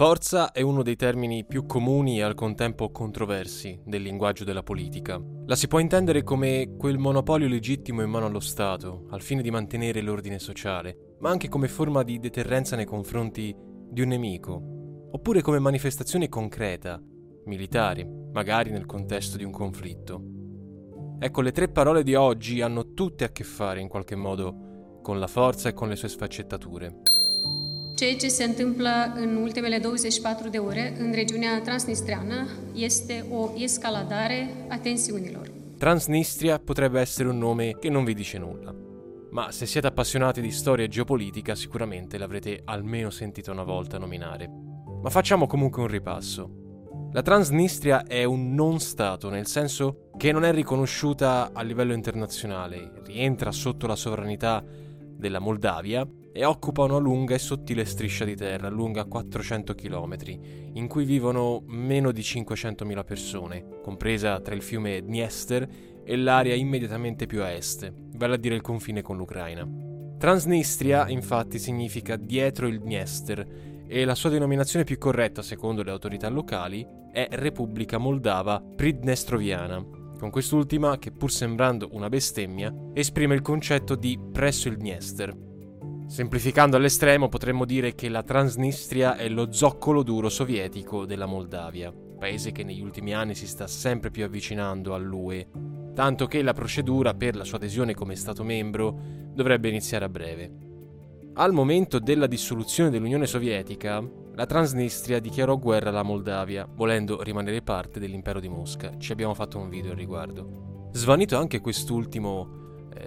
Forza è uno dei termini più comuni e al contempo controversi del linguaggio della politica. La si può intendere come quel monopolio legittimo in mano allo Stato, al fine di mantenere l'ordine sociale, ma anche come forma di deterrenza nei confronti di un nemico, oppure come manifestazione concreta, militare, magari nel contesto di un conflitto. Ecco, le tre parole di oggi hanno tutte a che fare in qualche modo con la forza e con le sue sfaccettature. Ceea ce se întâmplă în ultimele 24 de ore în regiunea transnistriană este o escaladare a tensiunilor. Transnistria potrebbe essere un nome che non vi dice nulla. Ma se siete appassionati di storia e geopolitica sicuramente l'avrete almeno sentito una volta nominare. Ma facciamo comunque un ripasso. La Transnistria è un non Stato, nel senso che non è riconosciuta a livello internazionale, rientra sotto la sovranità della Moldavia e occupa una lunga e sottile striscia di terra lunga 400 km, in cui vivono meno di 500.000 persone, compresa tra il fiume Dniester e l'area immediatamente più a est, vale a dire il confine con l'Ucraina. Transnistria infatti significa dietro il Dniester e la sua denominazione più corretta, secondo le autorità locali, è Repubblica Moldava Pridnestroviana, con quest'ultima che pur sembrando una bestemmia esprime il concetto di presso il Dniester, Semplificando all'estremo potremmo dire che la Transnistria è lo zoccolo duro sovietico della Moldavia, paese che negli ultimi anni si sta sempre più avvicinando all'UE, tanto che la procedura per la sua adesione come Stato membro dovrebbe iniziare a breve. Al momento della dissoluzione dell'Unione Sovietica, la Transnistria dichiarò guerra alla Moldavia, volendo rimanere parte dell'impero di Mosca. Ci abbiamo fatto un video al riguardo. Svanito anche quest'ultimo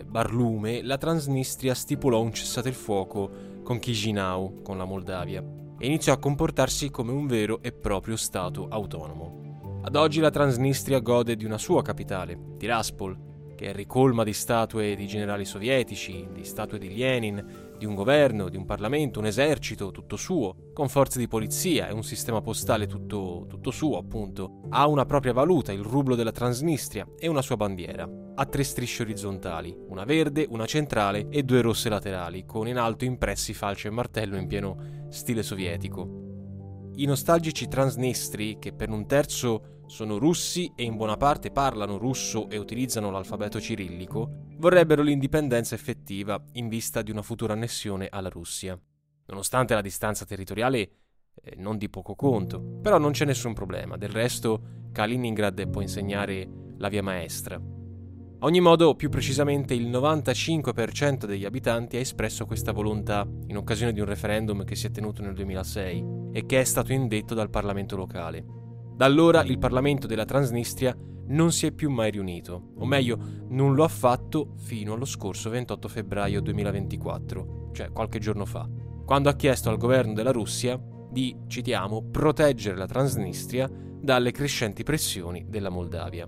barlume, la Transnistria stipulò un cessate il fuoco con Chisinau, con la Moldavia, e iniziò a comportarsi come un vero e proprio Stato autonomo. Ad oggi la Transnistria gode di una sua capitale, Tiraspol, che è ricolma di statue di generali sovietici, di statue di Lenin, di un governo, di un Parlamento, un esercito tutto suo, con forze di polizia e un sistema postale tutto, tutto suo, appunto. Ha una propria valuta, il rublo della Transnistria, e una sua bandiera. Ha tre strisce orizzontali, una verde, una centrale e due rosse laterali, con in alto impressi falce e martello in pieno stile sovietico. I nostalgici transnistri, che per un terzo sono russi e in buona parte parlano russo e utilizzano l'alfabeto cirillico, vorrebbero l'indipendenza effettiva in vista di una futura annessione alla Russia. Nonostante la distanza territoriale eh, non di poco conto, però non c'è nessun problema, del resto Kaliningrad può insegnare la via maestra. A ogni modo, più precisamente il 95% degli abitanti ha espresso questa volontà in occasione di un referendum che si è tenuto nel 2006 e che è stato indetto dal Parlamento locale. Da allora il Parlamento della Transnistria non si è più mai riunito, o meglio, non lo ha fatto fino allo scorso 28 febbraio 2024, cioè qualche giorno fa, quando ha chiesto al governo della Russia di, citiamo, proteggere la Transnistria dalle crescenti pressioni della Moldavia.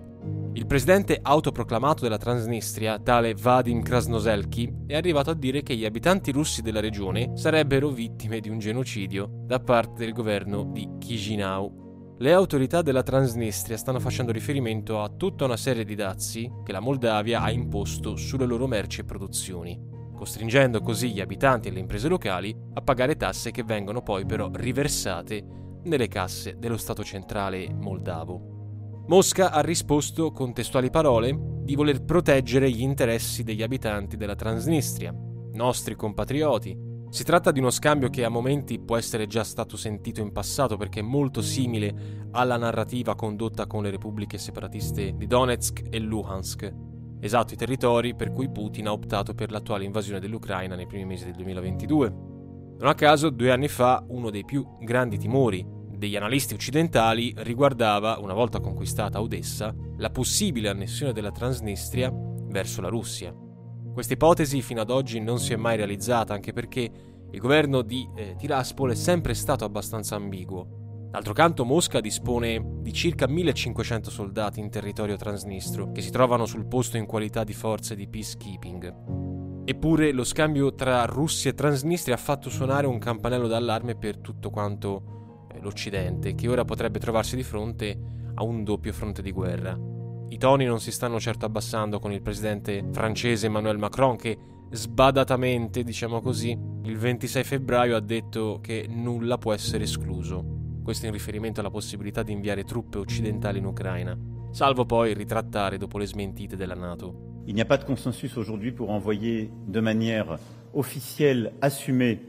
Il presidente autoproclamato della Transnistria, tale Vadim Krasnoselki, è arrivato a dire che gli abitanti russi della regione sarebbero vittime di un genocidio da parte del governo di Chisinau le autorità della Transnistria stanno facendo riferimento a tutta una serie di dazi che la Moldavia ha imposto sulle loro merci e produzioni, costringendo così gli abitanti e le imprese locali a pagare tasse che vengono poi però riversate nelle casse dello Stato centrale moldavo. Mosca ha risposto con testuali parole di voler proteggere gli interessi degli abitanti della Transnistria, nostri compatrioti, si tratta di uno scambio che a momenti può essere già stato sentito in passato perché è molto simile alla narrativa condotta con le repubbliche separatiste di Donetsk e Luhansk, esatto i territori per cui Putin ha optato per l'attuale invasione dell'Ucraina nei primi mesi del 2022. Non a caso, due anni fa, uno dei più grandi timori degli analisti occidentali riguardava, una volta conquistata Odessa, la possibile annessione della Transnistria verso la Russia. Questa ipotesi fino ad oggi non si è mai realizzata, anche perché il governo di eh, Tiraspol è sempre stato abbastanza ambiguo. D'altro canto Mosca dispone di circa 1500 soldati in territorio transnistro, che si trovano sul posto in qualità di forze di peacekeeping. Eppure lo scambio tra Russia e Transnistria ha fatto suonare un campanello d'allarme per tutto quanto eh, l'Occidente, che ora potrebbe trovarsi di fronte a un doppio fronte di guerra. I toni non si stanno certo abbassando con il presidente francese Emmanuel Macron che sbadatamente, diciamo così, il 26 febbraio ha detto che nulla può essere escluso. Questo in riferimento alla possibilità di inviare truppe occidentali in Ucraina, salvo poi ritrattare dopo le smentite della Nato. Il n'y a pas de consensus aujourd'hui pour envoyer de manière officielle, assumée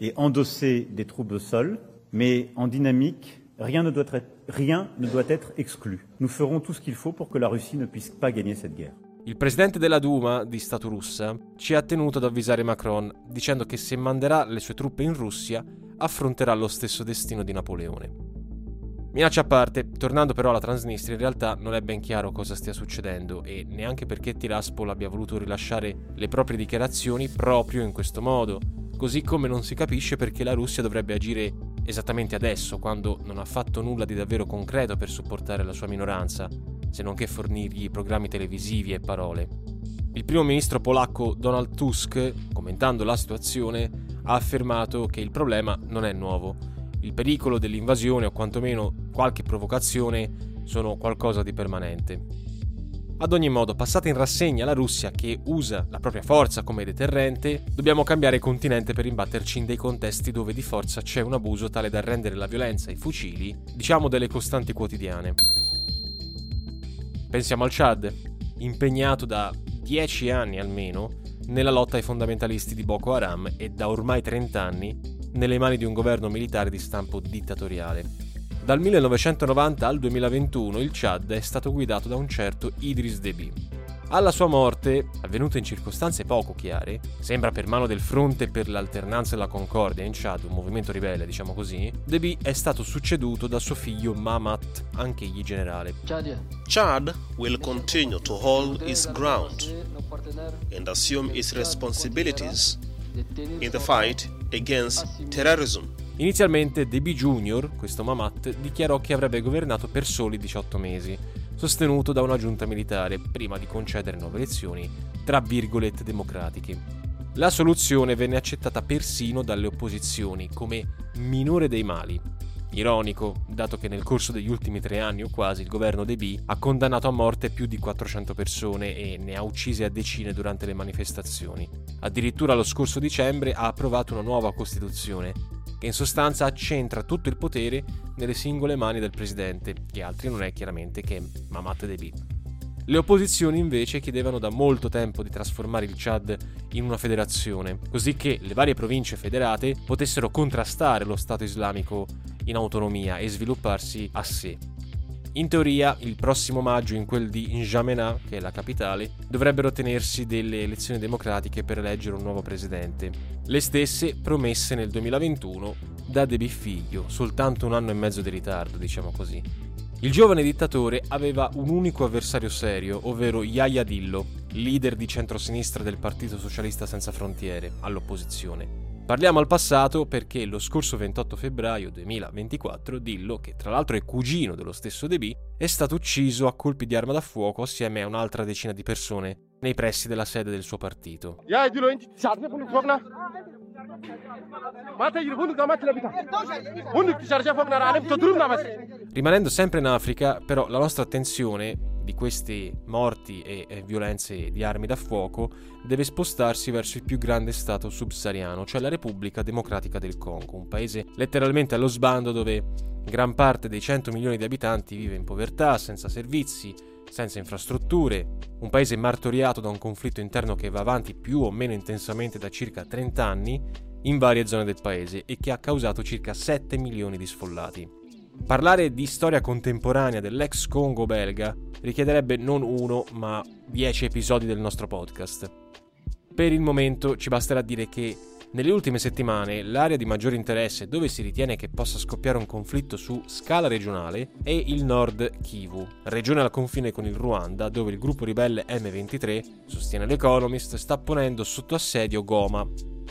et endossée des troupes au sol, mais en dynamique, rien ne doit être, rien ne doit être exclu. Nous ferons tout ce qu'il faut pour que la Russie ne puisse pas gagner cette guerre. Il presidente della Duma di Stato russa ci ha tenuto ad avvisare Macron dicendo che se manderà le sue truppe in Russia affronterà lo stesso destino di Napoleone. Minaccia a parte, tornando però alla Transnistria, in realtà non è ben chiaro cosa stia succedendo e neanche perché Tiraspol abbia voluto rilasciare le proprie dichiarazioni proprio in questo modo, così come non si capisce perché la Russia dovrebbe agire esattamente adesso, quando non ha fatto nulla di davvero concreto per supportare la sua minoranza, se non che fornirgli programmi televisivi e parole. Il primo ministro polacco Donald Tusk, commentando la situazione, ha affermato che il problema non è nuovo. Il pericolo dell'invasione o quantomeno qualche provocazione sono qualcosa di permanente. Ad ogni modo, passata in rassegna la Russia che usa la propria forza come deterrente, dobbiamo cambiare continente per imbatterci in dei contesti dove di forza c'è un abuso tale da rendere la violenza e i fucili, diciamo, delle costanti quotidiane. Pensiamo al Chad, impegnato da 10 anni almeno nella lotta ai fondamentalisti di Boko Haram e da ormai 30 anni nelle mani di un governo militare di stampo dittatoriale. Dal 1990 al 2021 il Chad è stato guidato da un certo Idris Deby, alla sua morte, avvenuta in circostanze poco chiare, sembra per mano del Fronte per l'Alternanza e la Concordia in Chad, un movimento ribelle, diciamo così, Deby è stato succeduto da suo figlio Mamat, anch'egli generale. Chad will continue to hold its ground and assume its responsibilities in the fight against terrorism. Inizialmente Deby Jr., questo Mamat, dichiarò che avrebbe governato per soli 18 mesi, sostenuto da una giunta militare prima di concedere nuove elezioni, tra virgolette democratiche. La soluzione venne accettata persino dalle opposizioni come minore dei mali. Ironico, dato che nel corso degli ultimi tre anni o quasi il governo Deby ha condannato a morte più di 400 persone e ne ha uccise a decine durante le manifestazioni. Addirittura lo scorso dicembre ha approvato una nuova Costituzione, che in sostanza accentra tutto il potere nelle singole mani del presidente, che altri non è chiaramente che Mamat Deby. Le opposizioni invece chiedevano da molto tempo di trasformare il Chad in una federazione, così che le varie province federate potessero contrastare lo Stato islamico in autonomia e svilupparsi a sé. In teoria, il prossimo maggio in quel di N'Djamena, che è la capitale, dovrebbero tenersi delle elezioni democratiche per eleggere un nuovo presidente. Le stesse promesse nel 2021 da Debi figlio, soltanto un anno e mezzo di ritardo, diciamo così. Il giovane dittatore aveva un unico avversario serio, ovvero Yahya Dillo, leader di centrosinistra del Partito Socialista Senza Frontiere, all'opposizione. Parliamo al passato perché lo scorso 28 febbraio 2024 Dillo, che tra l'altro è cugino dello stesso Deby, è stato ucciso a colpi di arma da fuoco assieme a un'altra decina di persone nei pressi della sede del suo partito. Rimanendo sempre in Africa, però la nostra attenzione di queste morti e violenze di armi da fuoco deve spostarsi verso il più grande stato subsahariano, cioè la Repubblica Democratica del Congo, un paese letteralmente allo sbando dove gran parte dei 100 milioni di abitanti vive in povertà, senza servizi, senza infrastrutture, un paese martoriato da un conflitto interno che va avanti più o meno intensamente da circa 30 anni in varie zone del paese e che ha causato circa 7 milioni di sfollati. Parlare di storia contemporanea dell'ex Congo belga richiederebbe non uno, ma dieci episodi del nostro podcast. Per il momento ci basterà dire che nelle ultime settimane l'area di maggiore interesse dove si ritiene che possa scoppiare un conflitto su scala regionale è il nord Kivu, regione al confine con il Ruanda, dove il gruppo ribelle M23, sostiene l'Economist, sta ponendo sotto assedio Goma,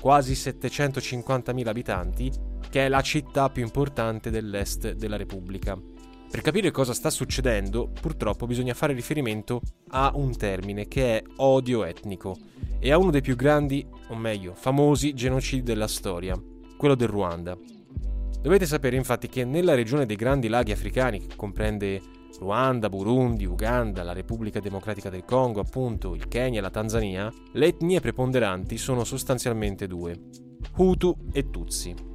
quasi 750.000 abitanti, che è la città più importante dell'est della Repubblica. Per capire cosa sta succedendo, purtroppo bisogna fare riferimento a un termine che è odio etnico e a uno dei più grandi, o meglio, famosi genocidi della storia, quello del Ruanda. Dovete sapere infatti che nella regione dei Grandi Laghi africani, che comprende Ruanda, Burundi, Uganda, la Repubblica Democratica del Congo, appunto, il Kenya e la Tanzania, le etnie preponderanti sono sostanzialmente due, Hutu e Tutsi.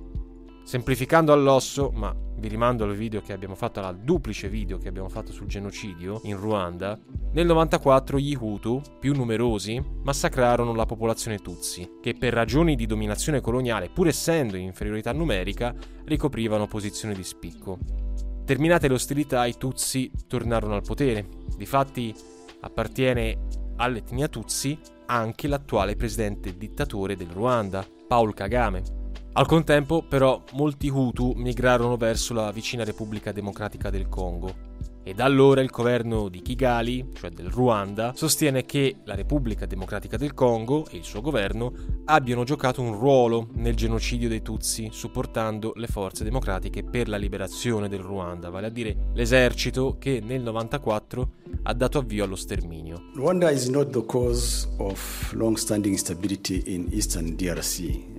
Semplificando all'osso, ma vi rimando al video che abbiamo fatto, al duplice video che abbiamo fatto sul genocidio in Ruanda, nel 94 gli Hutu, più numerosi, massacrarono la popolazione Tutsi, che per ragioni di dominazione coloniale, pur essendo in inferiorità numerica, ricoprivano posizioni di spicco. Terminate le ostilità, i Tutsi tornarono al potere. Difatti appartiene all'etnia Tutsi anche l'attuale presidente dittatore del Ruanda, Paul Kagame, al contempo, però, molti Hutu migrarono verso la vicina Repubblica Democratica del Congo. E da allora il governo di Kigali, cioè del Ruanda, sostiene che la Repubblica Democratica del Congo e il suo governo abbiano giocato un ruolo nel genocidio dei Tutsi, supportando le forze democratiche per la liberazione del Ruanda, vale a dire l'esercito che nel 94 ha dato avvio allo sterminio. Rwanda is not the cause of long-standing instability in eastern DRC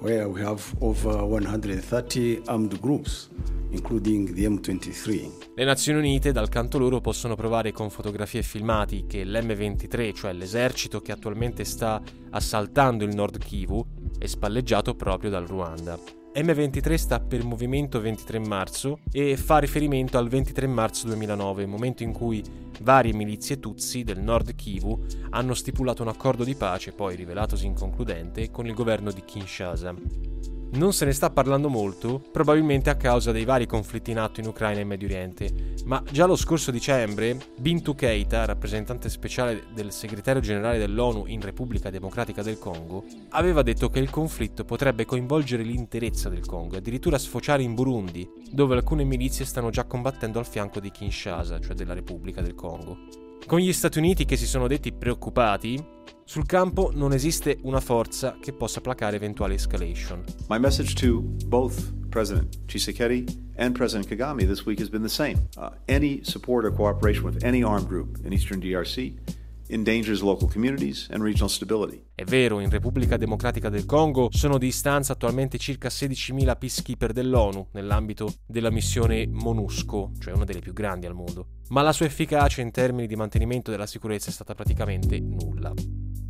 where we have over 130 armed groups. Including the M23. Le Nazioni Unite dal canto loro possono provare con fotografie e filmati che l'M23, cioè l'esercito che attualmente sta assaltando il Nord Kivu, è spalleggiato proprio dal Ruanda. M23 sta per Movimento 23 marzo e fa riferimento al 23 marzo 2009, momento in cui varie milizie Tutsi del nord Kivu hanno stipulato un accordo di pace, poi rivelatosi inconcludente, con il governo di Kinshasa. Non se ne sta parlando molto, probabilmente a causa dei vari conflitti in atto in Ucraina e Medio Oriente, ma già lo scorso dicembre Bintu Keita, rappresentante speciale del segretario generale dell'ONU in Repubblica Democratica del Congo, aveva detto che il conflitto potrebbe coinvolgere l'interezza del Congo e addirittura sfociare in Burundi, dove alcune milizie stanno già combattendo al fianco di Kinshasa, cioè della Repubblica del Congo. Con gli Stati Uniti che si sono detti preoccupati, sul campo non esiste una forza che possa placare eventuali escalation. My message to both President Tshisekedi and President Kagame this week has been the same. Uh, any support or cooperation with any armed group in eastern DRC endangers local communities and regional stability. È vero, in Repubblica Democratica del Congo sono di stanza attualmente circa 16.000 peacekeeper dell'ONU nell'ambito della missione MONUSCO, cioè una delle più grandi al mondo, ma la sua efficacia in termini di mantenimento della sicurezza è stata praticamente nulla.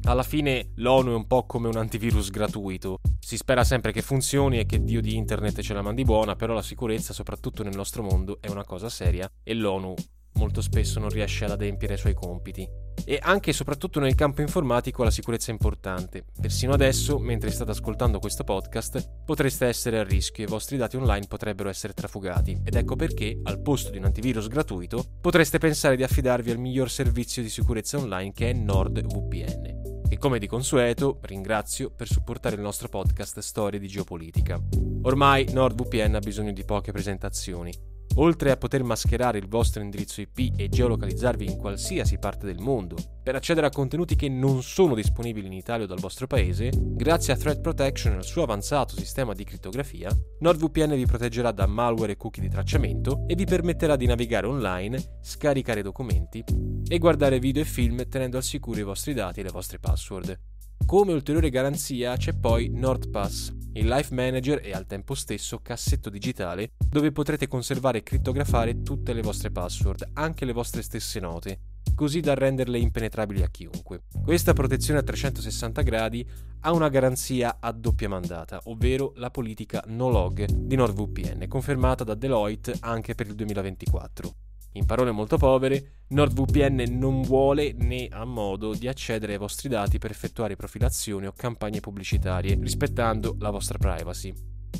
Alla fine l'ONU è un po' come un antivirus gratuito. Si spera sempre che funzioni e che Dio di internet ce la mandi buona, però la sicurezza, soprattutto nel nostro mondo, è una cosa seria e l'ONU molto spesso non riesce ad adempiere i suoi compiti. E anche e soprattutto nel campo informatico la sicurezza è importante. Persino adesso, mentre state ascoltando questo podcast, potreste essere a rischio e i vostri dati online potrebbero essere trafugati. Ed ecco perché, al posto di un antivirus gratuito, potreste pensare di affidarvi al miglior servizio di sicurezza online che è NordVPN che come di consueto ringrazio per supportare il nostro podcast Storie di Geopolitica. Ormai NordVPN ha bisogno di poche presentazioni. Oltre a poter mascherare il vostro indirizzo IP e geolocalizzarvi in qualsiasi parte del mondo, per accedere a contenuti che non sono disponibili in Italia o dal vostro paese, grazie a Threat Protection e al suo avanzato sistema di crittografia, NordVPN vi proteggerà da malware e cookie di tracciamento e vi permetterà di navigare online, scaricare documenti e guardare video e film tenendo al sicuro i vostri dati e le vostre password. Come ulteriore garanzia c'è poi NordPass, il Life Manager e al tempo stesso cassetto digitale dove potrete conservare e crittografare tutte le vostre password, anche le vostre stesse note, così da renderle impenetrabili a chiunque. Questa protezione a 360 gradi ha una garanzia a doppia mandata, ovvero la politica no log di NordVPN, confermata da Deloitte anche per il 2024. In parole molto povere, NordVPN non vuole né ha modo di accedere ai vostri dati per effettuare profilazioni o campagne pubblicitarie, rispettando la vostra privacy.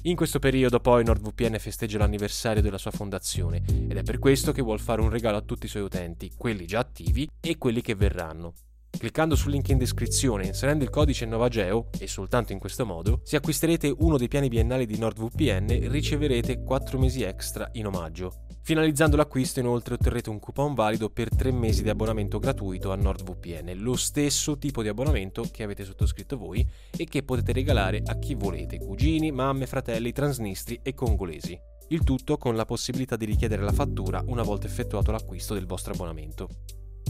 In questo periodo poi NordVPN festeggia l'anniversario della sua fondazione ed è per questo che vuole fare un regalo a tutti i suoi utenti, quelli già attivi e quelli che verranno. Cliccando sul link in descrizione e inserendo il codice Novageo, e soltanto in questo modo, se acquisterete uno dei piani biennali di NordVPN riceverete 4 mesi extra in omaggio. Finalizzando l'acquisto inoltre otterrete un coupon valido per 3 mesi di abbonamento gratuito a NordVPN, lo stesso tipo di abbonamento che avete sottoscritto voi e che potete regalare a chi volete, cugini, mamme, fratelli, transnistri e congolesi. Il tutto con la possibilità di richiedere la fattura una volta effettuato l'acquisto del vostro abbonamento.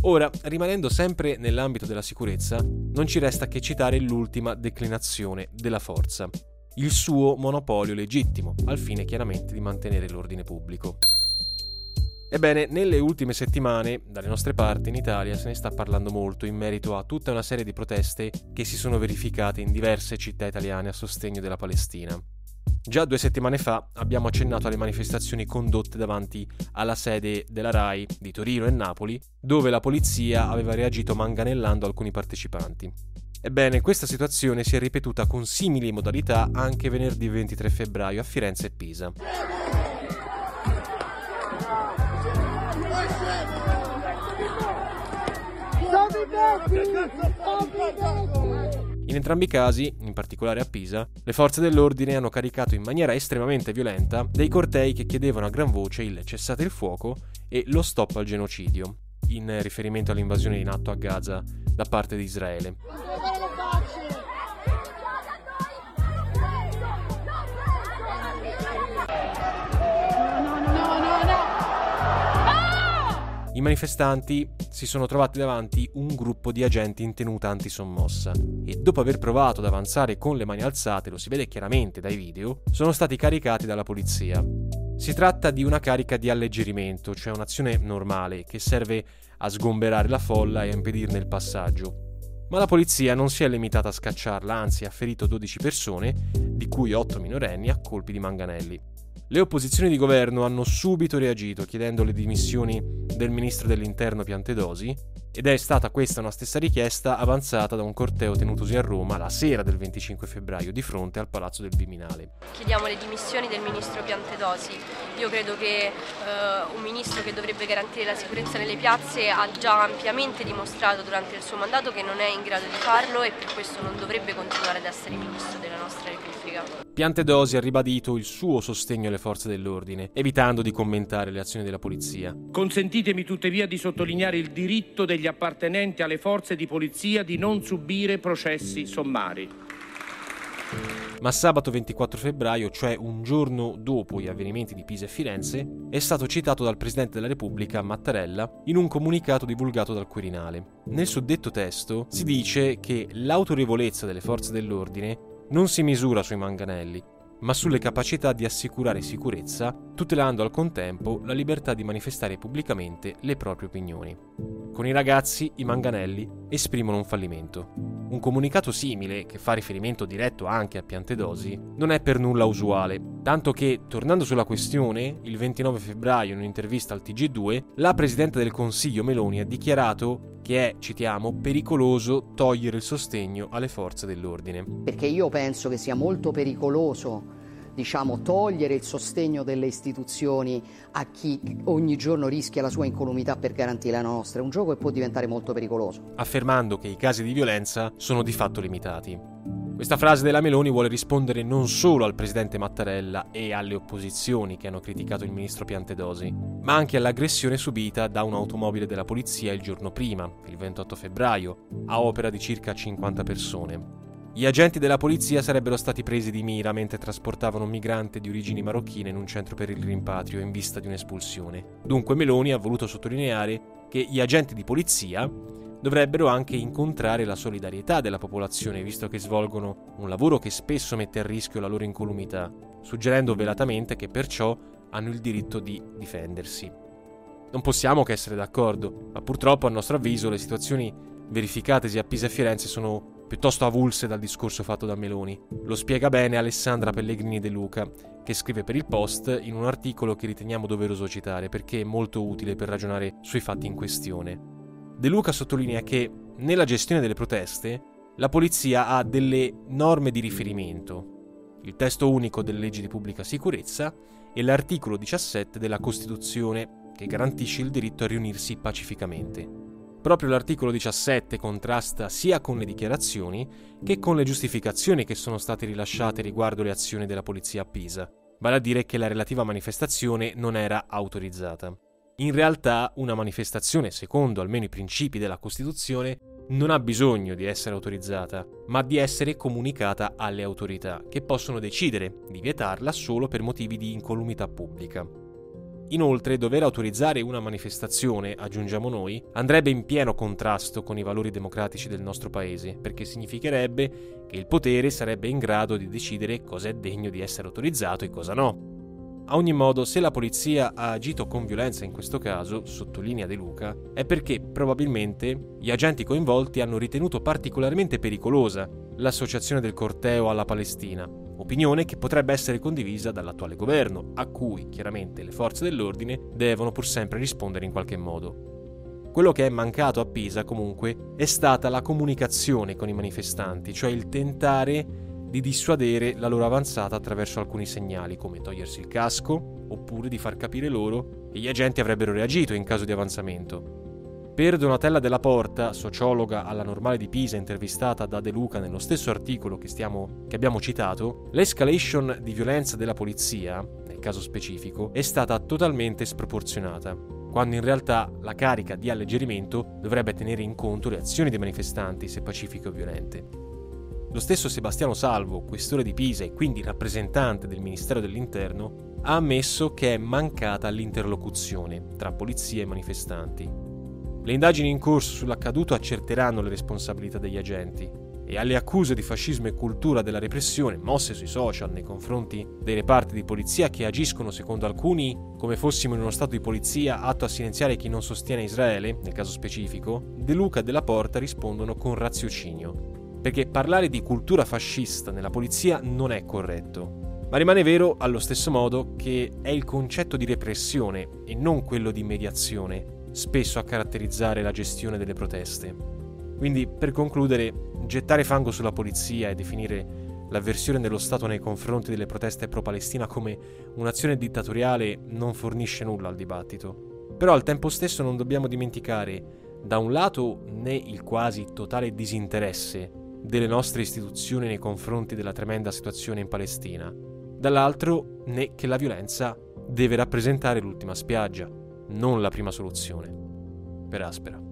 Ora, rimanendo sempre nell'ambito della sicurezza, non ci resta che citare l'ultima declinazione della forza, il suo monopolio legittimo, al fine chiaramente di mantenere l'ordine pubblico. Ebbene, nelle ultime settimane, dalle nostre parti in Italia, se ne sta parlando molto in merito a tutta una serie di proteste che si sono verificate in diverse città italiane a sostegno della Palestina. Già due settimane fa abbiamo accennato alle manifestazioni condotte davanti alla sede della RAI di Torino e Napoli, dove la polizia aveva reagito manganellando alcuni partecipanti. Ebbene, questa situazione si è ripetuta con simili modalità anche venerdì 23 febbraio a Firenze e Pisa. In entrambi i casi, in particolare a Pisa, le forze dell'ordine hanno caricato in maniera estremamente violenta dei cortei che chiedevano a gran voce il cessate il fuoco e lo stop al genocidio, in riferimento all'invasione in atto a Gaza da parte di Israele. I manifestanti si sono trovati davanti un gruppo di agenti in tenuta antisommossa e dopo aver provato ad avanzare con le mani alzate, lo si vede chiaramente dai video, sono stati caricati dalla polizia. Si tratta di una carica di alleggerimento, cioè un'azione normale che serve a sgomberare la folla e a impedirne il passaggio. Ma la polizia non si è limitata a scacciarla, anzi ha ferito 12 persone, di cui 8 minorenni, a colpi di manganelli. Le opposizioni di governo hanno subito reagito chiedendo le dimissioni del ministro dell'interno Piantedosi ed è stata questa una stessa richiesta avanzata da un corteo tenutosi a Roma la sera del 25 febbraio di fronte al Palazzo del Viminale. Chiediamo le dimissioni del ministro Piantedosi. Io credo che uh, un ministro che dovrebbe garantire la sicurezza nelle piazze ha già ampiamente dimostrato durante il suo mandato che non è in grado di farlo e per questo non dovrebbe continuare ad essere ministro della nostra Repubblica. Piantedosi ha ribadito il suo sostegno alle forze dell'ordine, evitando di commentare le azioni della polizia. Consentitemi tuttavia di sottolineare il diritto degli appartenenti alle forze di polizia di non subire processi sommari. Ma sabato 24 febbraio, cioè un giorno dopo gli avvenimenti di Pisa e Firenze, è stato citato dal Presidente della Repubblica, Mattarella, in un comunicato divulgato dal Quirinale. Nel suddetto testo si dice che l'autorevolezza delle forze dell'ordine non si misura sui manganelli, ma sulle capacità di assicurare sicurezza, tutelando al contempo la libertà di manifestare pubblicamente le proprie opinioni. Con i ragazzi, i manganelli esprimono un fallimento. Un comunicato simile, che fa riferimento diretto anche a Piantedosi, non è per nulla usuale, tanto che, tornando sulla questione, il 29 febbraio in un'intervista al TG2, la Presidente del Consiglio Meloni ha dichiarato che è, citiamo, pericoloso togliere il sostegno alle forze dell'ordine. Perché io penso che sia molto pericoloso diciamo, togliere il sostegno delle istituzioni a chi ogni giorno rischia la sua incolumità per garantire la nostra. È un gioco che può diventare molto pericoloso. Affermando che i casi di violenza sono di fatto limitati. Questa frase della Meloni vuole rispondere non solo al presidente Mattarella e alle opposizioni che hanno criticato il ministro Piantedosi, ma anche all'aggressione subita da un'automobile della polizia il giorno prima, il 28 febbraio, a opera di circa 50 persone. Gli agenti della polizia sarebbero stati presi di mira mentre trasportavano un migrante di origini marocchine in un centro per il rimpatrio in vista di un'espulsione. Dunque Meloni ha voluto sottolineare che gli agenti di polizia dovrebbero anche incontrare la solidarietà della popolazione, visto che svolgono un lavoro che spesso mette a rischio la loro incolumità, suggerendo velatamente che perciò hanno il diritto di difendersi. Non possiamo che essere d'accordo, ma purtroppo a nostro avviso le situazioni verificatesi a Pisa e Firenze sono piuttosto avulse dal discorso fatto da Meloni. Lo spiega bene Alessandra Pellegrini De Luca, che scrive per il Post in un articolo che riteniamo doveroso citare perché è molto utile per ragionare sui fatti in questione. De Luca sottolinea che nella gestione delle proteste la polizia ha delle norme di riferimento, il testo unico delle leggi di pubblica sicurezza e l'articolo 17 della Costituzione che garantisce il diritto a riunirsi pacificamente. Proprio l'articolo 17 contrasta sia con le dichiarazioni che con le giustificazioni che sono state rilasciate riguardo le azioni della polizia a Pisa, vale a dire che la relativa manifestazione non era autorizzata. In realtà una manifestazione, secondo almeno i principi della Costituzione, non ha bisogno di essere autorizzata, ma di essere comunicata alle autorità, che possono decidere di vietarla solo per motivi di incolumità pubblica. Inoltre, dover autorizzare una manifestazione, aggiungiamo noi, andrebbe in pieno contrasto con i valori democratici del nostro paese, perché significherebbe che il potere sarebbe in grado di decidere cosa è degno di essere autorizzato e cosa no. A ogni modo, se la polizia ha agito con violenza in questo caso, sottolinea De Luca, è perché probabilmente gli agenti coinvolti hanno ritenuto particolarmente pericolosa l'associazione del corteo alla Palestina, opinione che potrebbe essere condivisa dall'attuale governo, a cui chiaramente le forze dell'ordine devono pur sempre rispondere in qualche modo. Quello che è mancato a Pisa comunque è stata la comunicazione con i manifestanti, cioè il tentare di dissuadere la loro avanzata attraverso alcuni segnali, come togliersi il casco, oppure di far capire loro che gli agenti avrebbero reagito in caso di avanzamento. Per Donatella della Porta, sociologa alla Normale di Pisa intervistata da De Luca nello stesso articolo che, stiamo, che abbiamo citato, l'escalation di violenza della polizia, nel caso specifico, è stata totalmente sproporzionata, quando in realtà la carica di alleggerimento dovrebbe tenere in conto le azioni dei manifestanti, se pacifiche o violente. Lo stesso Sebastiano Salvo, questore di Pisa e quindi rappresentante del Ministero dell'Interno, ha ammesso che è mancata l'interlocuzione tra polizia e manifestanti. Le indagini in corso sull'accaduto accerteranno le responsabilità degli agenti e alle accuse di fascismo e cultura della repressione mosse sui social nei confronti dei reparti di polizia che agiscono secondo alcuni come fossimo in uno stato di polizia atto a silenziare chi non sostiene Israele, nel caso specifico, De Luca e Della Porta rispondono con raziocinio perché parlare di cultura fascista nella polizia non è corretto. Ma rimane vero allo stesso modo che è il concetto di repressione e non quello di mediazione spesso a caratterizzare la gestione delle proteste. Quindi, per concludere, gettare fango sulla polizia e definire l'avversione dello Stato nei confronti delle proteste pro-Palestina come un'azione dittatoriale non fornisce nulla al dibattito. Però al tempo stesso non dobbiamo dimenticare, da un lato, né il quasi totale disinteresse delle nostre istituzioni nei confronti della tremenda situazione in Palestina, dall'altro né che la violenza deve rappresentare l'ultima spiaggia, non la prima soluzione. Per Aspera.